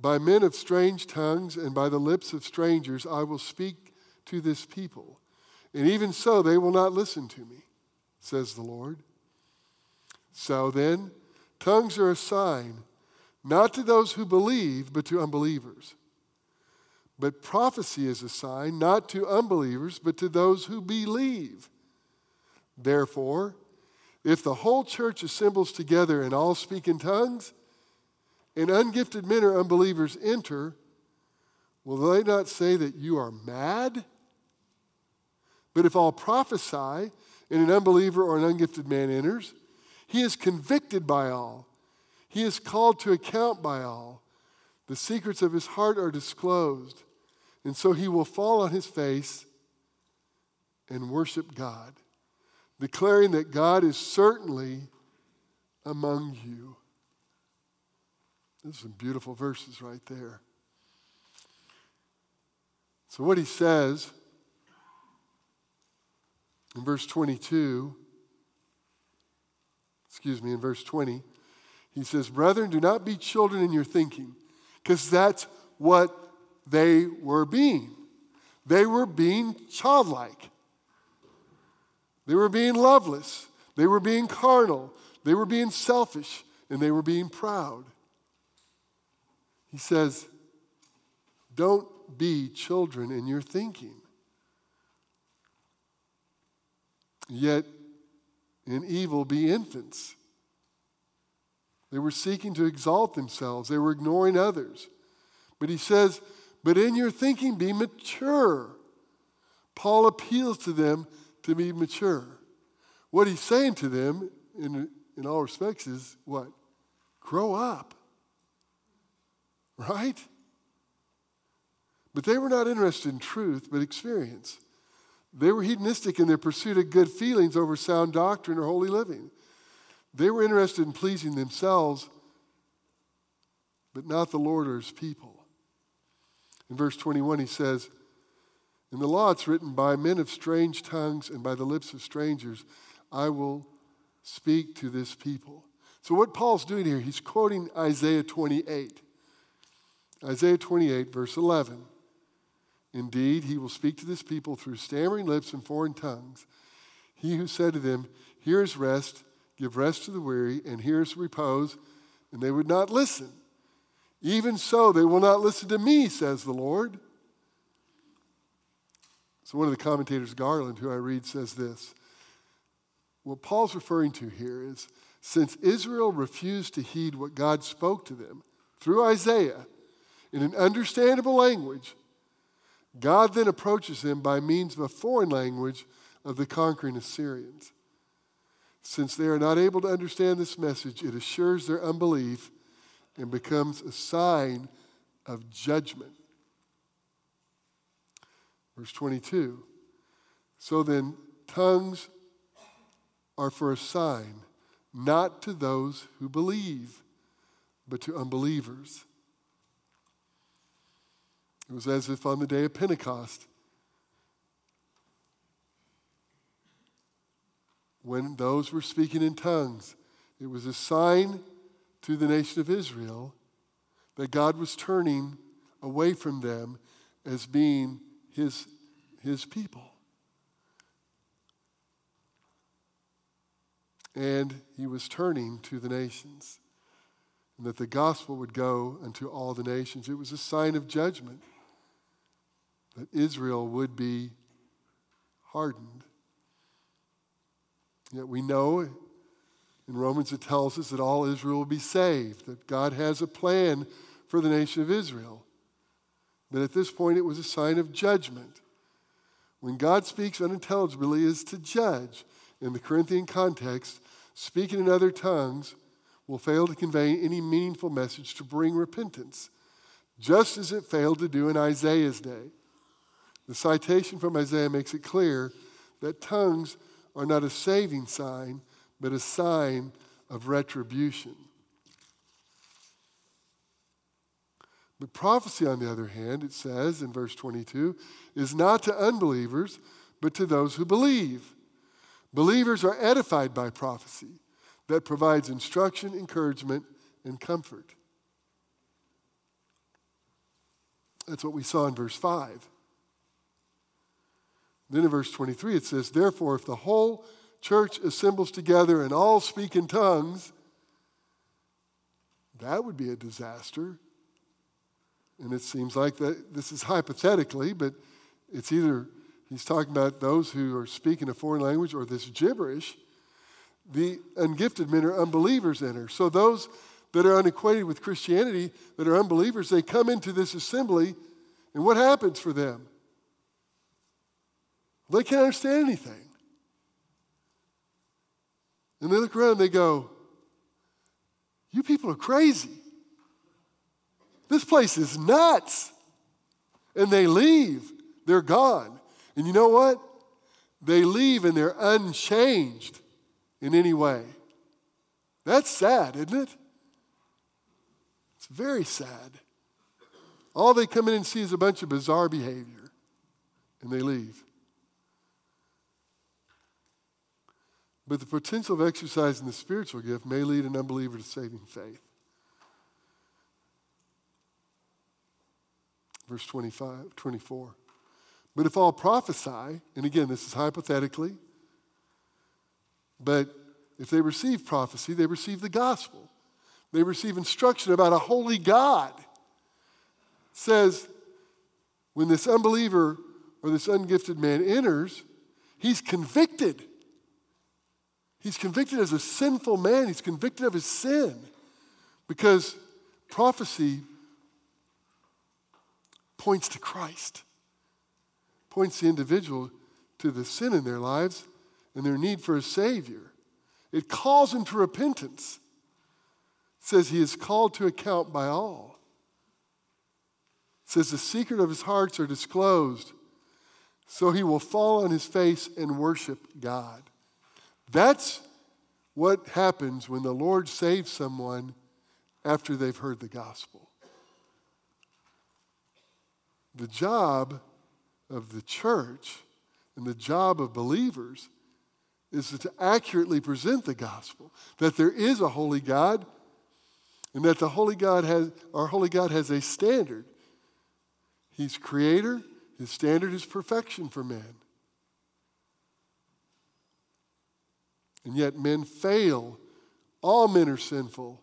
By men of strange tongues and by the lips of strangers I will speak to this people. And even so they will not listen to me, says the Lord. So then, tongues are a sign, not to those who believe, but to unbelievers. But prophecy is a sign not to unbelievers, but to those who believe. Therefore, if the whole church assembles together and all speak in tongues, and ungifted men or unbelievers enter, will they not say that you are mad? But if all prophesy, and an unbeliever or an ungifted man enters, he is convicted by all. He is called to account by all. The secrets of his heart are disclosed. And so he will fall on his face and worship God, declaring that God is certainly among you. There's some beautiful verses right there. So, what he says in verse 22, excuse me, in verse 20, he says, Brethren, do not be children in your thinking, because that's what they were being. They were being childlike. They were being loveless. They were being carnal. They were being selfish. And they were being proud. He says, Don't be children in your thinking. Yet in evil be infants. They were seeking to exalt themselves, they were ignoring others. But he says, but in your thinking, be mature. Paul appeals to them to be mature. What he's saying to them, in, in all respects, is what? Grow up. Right? But they were not interested in truth, but experience. They were hedonistic in their pursuit of good feelings over sound doctrine or holy living. They were interested in pleasing themselves, but not the Lord or his people. In verse 21, he says, In the law it's written, By men of strange tongues and by the lips of strangers, I will speak to this people. So, what Paul's doing here, he's quoting Isaiah 28. Isaiah 28, verse 11. Indeed, he will speak to this people through stammering lips and foreign tongues. He who said to them, Here is rest, give rest to the weary, and here is repose, and they would not listen. Even so, they will not listen to me, says the Lord. So, one of the commentators, Garland, who I read, says this What Paul's referring to here is since Israel refused to heed what God spoke to them through Isaiah in an understandable language, God then approaches them by means of a foreign language of the conquering Assyrians. Since they are not able to understand this message, it assures their unbelief and becomes a sign of judgment. Verse 22 So then, tongues are for a sign, not to those who believe, but to unbelievers. It was as if on the day of Pentecost, when those were speaking in tongues, it was a sign to the nation of Israel that God was turning away from them as being his, his people. And he was turning to the nations, and that the gospel would go unto all the nations. It was a sign of judgment that Israel would be hardened. Yet we know in Romans it tells us that all Israel will be saved, that God has a plan for the nation of Israel. But at this point, it was a sign of judgment. When God speaks unintelligibly, is to judge. In the Corinthian context, speaking in other tongues will fail to convey any meaningful message to bring repentance, just as it failed to do in Isaiah's day. The citation from Isaiah makes it clear that tongues are not a saving sign, but a sign of retribution. But prophecy, on the other hand, it says in verse 22, is not to unbelievers, but to those who believe. Believers are edified by prophecy that provides instruction, encouragement, and comfort. That's what we saw in verse 5. Then in verse 23, it says, Therefore, if the whole church assembles together and all speak in tongues, that would be a disaster. And it seems like that this is hypothetically, but it's either he's talking about those who are speaking a foreign language or this gibberish. The ungifted men are unbelievers in her. So those that are unacquainted with Christianity, that are unbelievers, they come into this assembly, and what happens for them? They can't understand anything. And they look around and they go, You people are crazy. This place is nuts. And they leave. They're gone. And you know what? They leave and they're unchanged in any way. That's sad, isn't it? It's very sad. All they come in and see is a bunch of bizarre behavior, and they leave. But the potential of exercising the spiritual gift may lead an unbeliever to saving faith. Verse 25, 24. But if all prophesy, and again, this is hypothetically, but if they receive prophecy, they receive the gospel. They receive instruction about a holy God. It says, when this unbeliever or this ungifted man enters, he's convicted. He's convicted as a sinful man. He's convicted of his sin because prophecy points to Christ, points the individual to the sin in their lives and their need for a Savior. It calls them to repentance. It says he is called to account by all. It says the secret of his hearts are disclosed, so he will fall on his face and worship God. That's what happens when the Lord saves someone after they've heard the gospel. The job of the church and the job of believers is to accurately present the gospel that there is a holy God and that the holy God has our holy God has a standard. He's creator, his standard is perfection for man. And yet men fail. All men are sinful.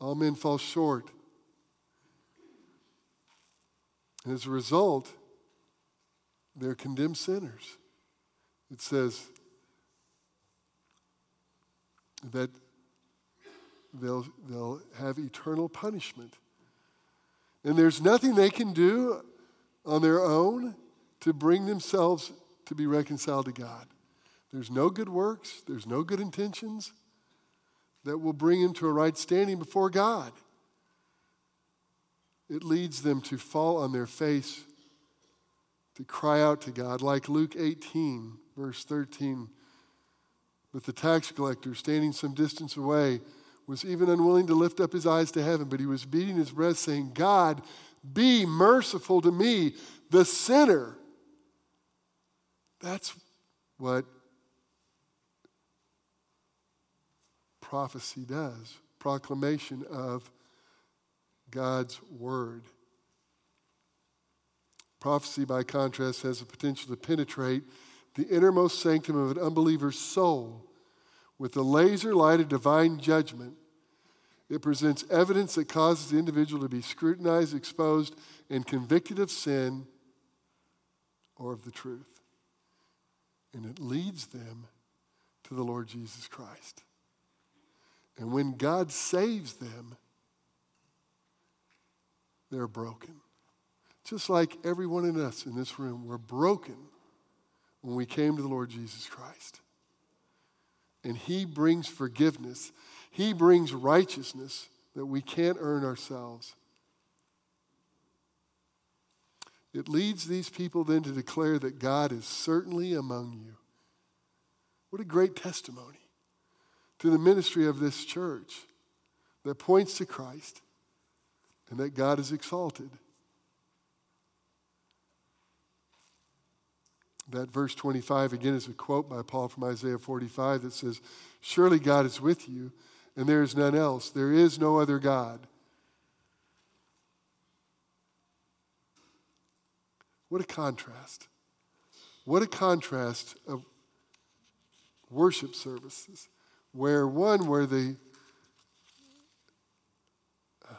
All men fall short. And as a result, they're condemned sinners. It says that they'll, they'll have eternal punishment. And there's nothing they can do on their own to bring themselves to be reconciled to God. There's no good works, there's no good intentions that will bring him to a right standing before God. It leads them to fall on their face, to cry out to God, like Luke 18, verse 13. But the tax collector, standing some distance away, was even unwilling to lift up his eyes to heaven, but he was beating his breast, saying, God, be merciful to me, the sinner. That's what prophecy does proclamation of God's word. Prophecy, by contrast, has the potential to penetrate the innermost sanctum of an unbeliever's soul with the laser light of divine judgment. It presents evidence that causes the individual to be scrutinized, exposed, and convicted of sin or of the truth. And it leads them to the Lord Jesus Christ. And when God saves them, they're broken. Just like every one of us in this room, we're broken when we came to the Lord Jesus Christ. And He brings forgiveness, He brings righteousness that we can't earn ourselves. It leads these people then to declare that God is certainly among you. What a great testimony to the ministry of this church that points to Christ and that God is exalted. That verse 25 again is a quote by Paul from Isaiah 45 that says, Surely God is with you, and there is none else. There is no other God. What a contrast. What a contrast of worship services where one, where the uh,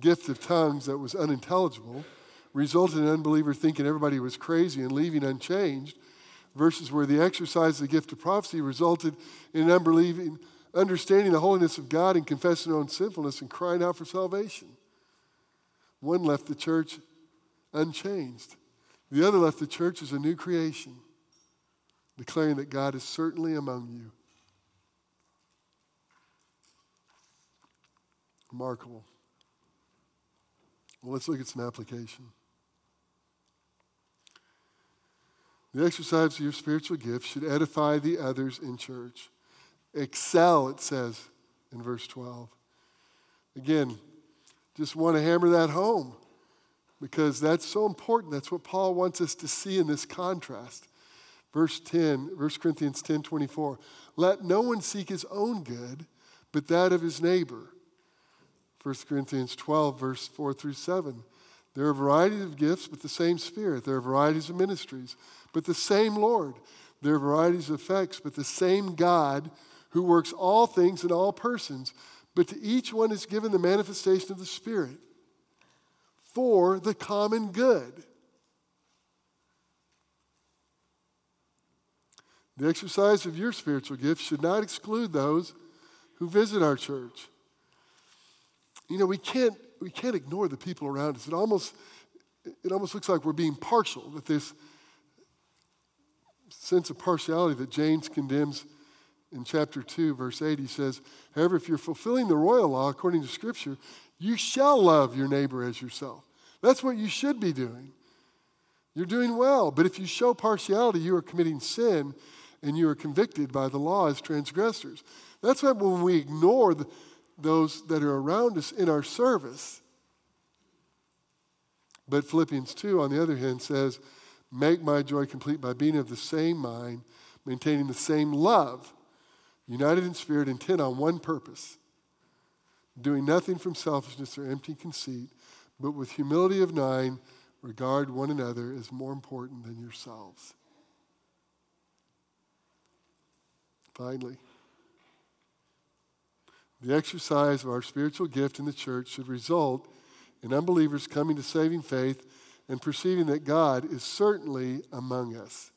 gift of tongues that was unintelligible resulted in unbeliever thinking everybody was crazy and leaving unchanged, versus where the exercise of the gift of prophecy resulted in unbelieving understanding the holiness of God and confessing their own sinfulness and crying out for salvation. One left the church unchanged. The other left the church as a new creation, declaring that God is certainly among you. Remarkable. Well, let's look at some application. The exercise of your spiritual gifts should edify the others in church. Excel, it says in verse 12. Again, just want to hammer that home because that's so important. That's what Paul wants us to see in this contrast. Verse 10, 1 Corinthians 10 24. Let no one seek his own good, but that of his neighbor. 1 Corinthians 12, verse 4 through 7. There are varieties of gifts, but the same Spirit. There are varieties of ministries, but the same Lord. There are varieties of effects, but the same God who works all things in all persons. But to each one is given the manifestation of the Spirit for the common good. The exercise of your spiritual gifts should not exclude those who visit our church. You know, we can't, we can't ignore the people around us. It almost, it almost looks like we're being partial, that this sense of partiality that James condemns in chapter 2, verse 8. He says, However, if you're fulfilling the royal law according to Scripture, you shall love your neighbor as yourself. That's what you should be doing. You're doing well. But if you show partiality, you are committing sin and you are convicted by the law as transgressors. That's why when we ignore the, those that are around us in our service. But Philippians 2, on the other hand, says, Make my joy complete by being of the same mind, maintaining the same love, united in spirit, intent on one purpose, doing nothing from selfishness or empty conceit, but with humility of mind, regard one another as more important than yourselves. Finally, the exercise of our spiritual gift in the church should result in unbelievers coming to saving faith and perceiving that God is certainly among us.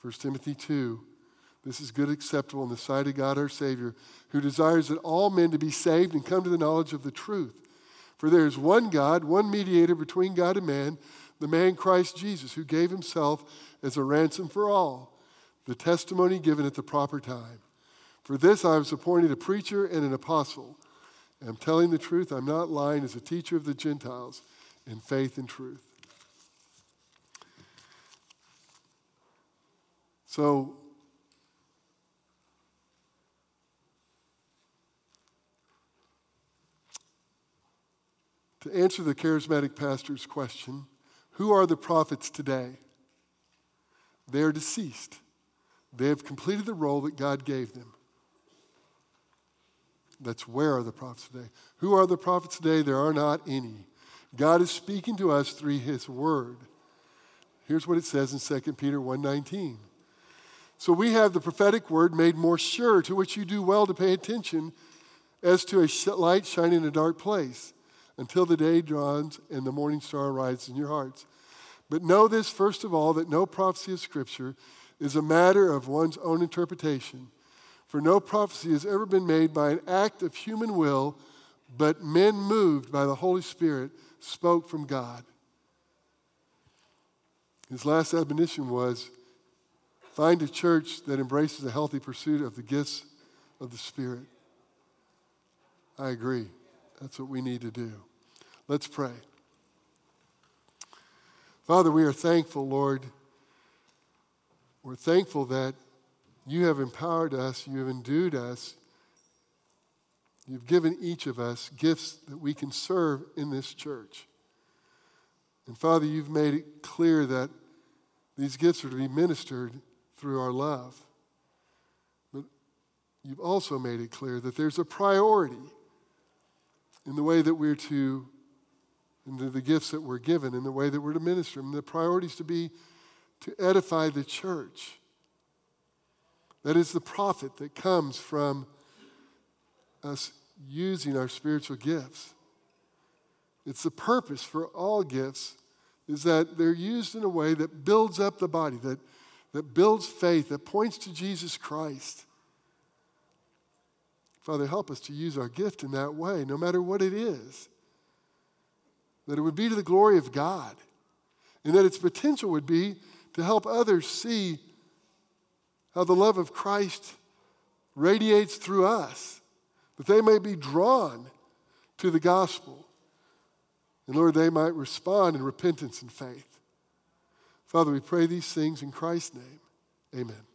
1 Timothy 2 This is good, acceptable in the sight of God our Savior, who desires that all men to be saved and come to the knowledge of the truth. For there is one God, one mediator between God and man, the man Christ Jesus, who gave himself as a ransom for all, the testimony given at the proper time. For this I was appointed a preacher and an apostle. I'm telling the truth, I'm not lying as a teacher of the Gentiles in faith and truth. So, to answer the charismatic pastor's question, who are the prophets today? They are deceased. They have completed the role that God gave them. That's where are the prophets today. Who are the prophets today? There are not any. God is speaking to us through his word. Here's what it says in 2 Peter 1:19. So we have the prophetic word made more sure, to which you do well to pay attention as to a light shining in a dark place until the day dawns and the morning star rises in your hearts. But know this, first of all, that no prophecy of Scripture is a matter of one's own interpretation. For no prophecy has ever been made by an act of human will, but men moved by the Holy Spirit spoke from God. His last admonition was find a church that embraces a healthy pursuit of the gifts of the Spirit. I agree. That's what we need to do. Let's pray. Father, we are thankful, Lord. We're thankful that you have empowered us, you have endued us, you've given each of us gifts that we can serve in this church. And Father, you've made it clear that these gifts are to be ministered through our love. But you've also made it clear that there's a priority in the way that we're to, in the, the gifts that we're given, in the way that we're to minister. And the priority is to be to edify the church that is the profit that comes from us using our spiritual gifts. It's the purpose for all gifts is that they're used in a way that builds up the body, that, that builds faith, that points to Jesus Christ. Father, help us to use our gift in that way, no matter what it is. That it would be to the glory of God, and that its potential would be to help others see how the love of Christ radiates through us, that they may be drawn to the gospel. And Lord, they might respond in repentance and faith. Father, we pray these things in Christ's name. Amen.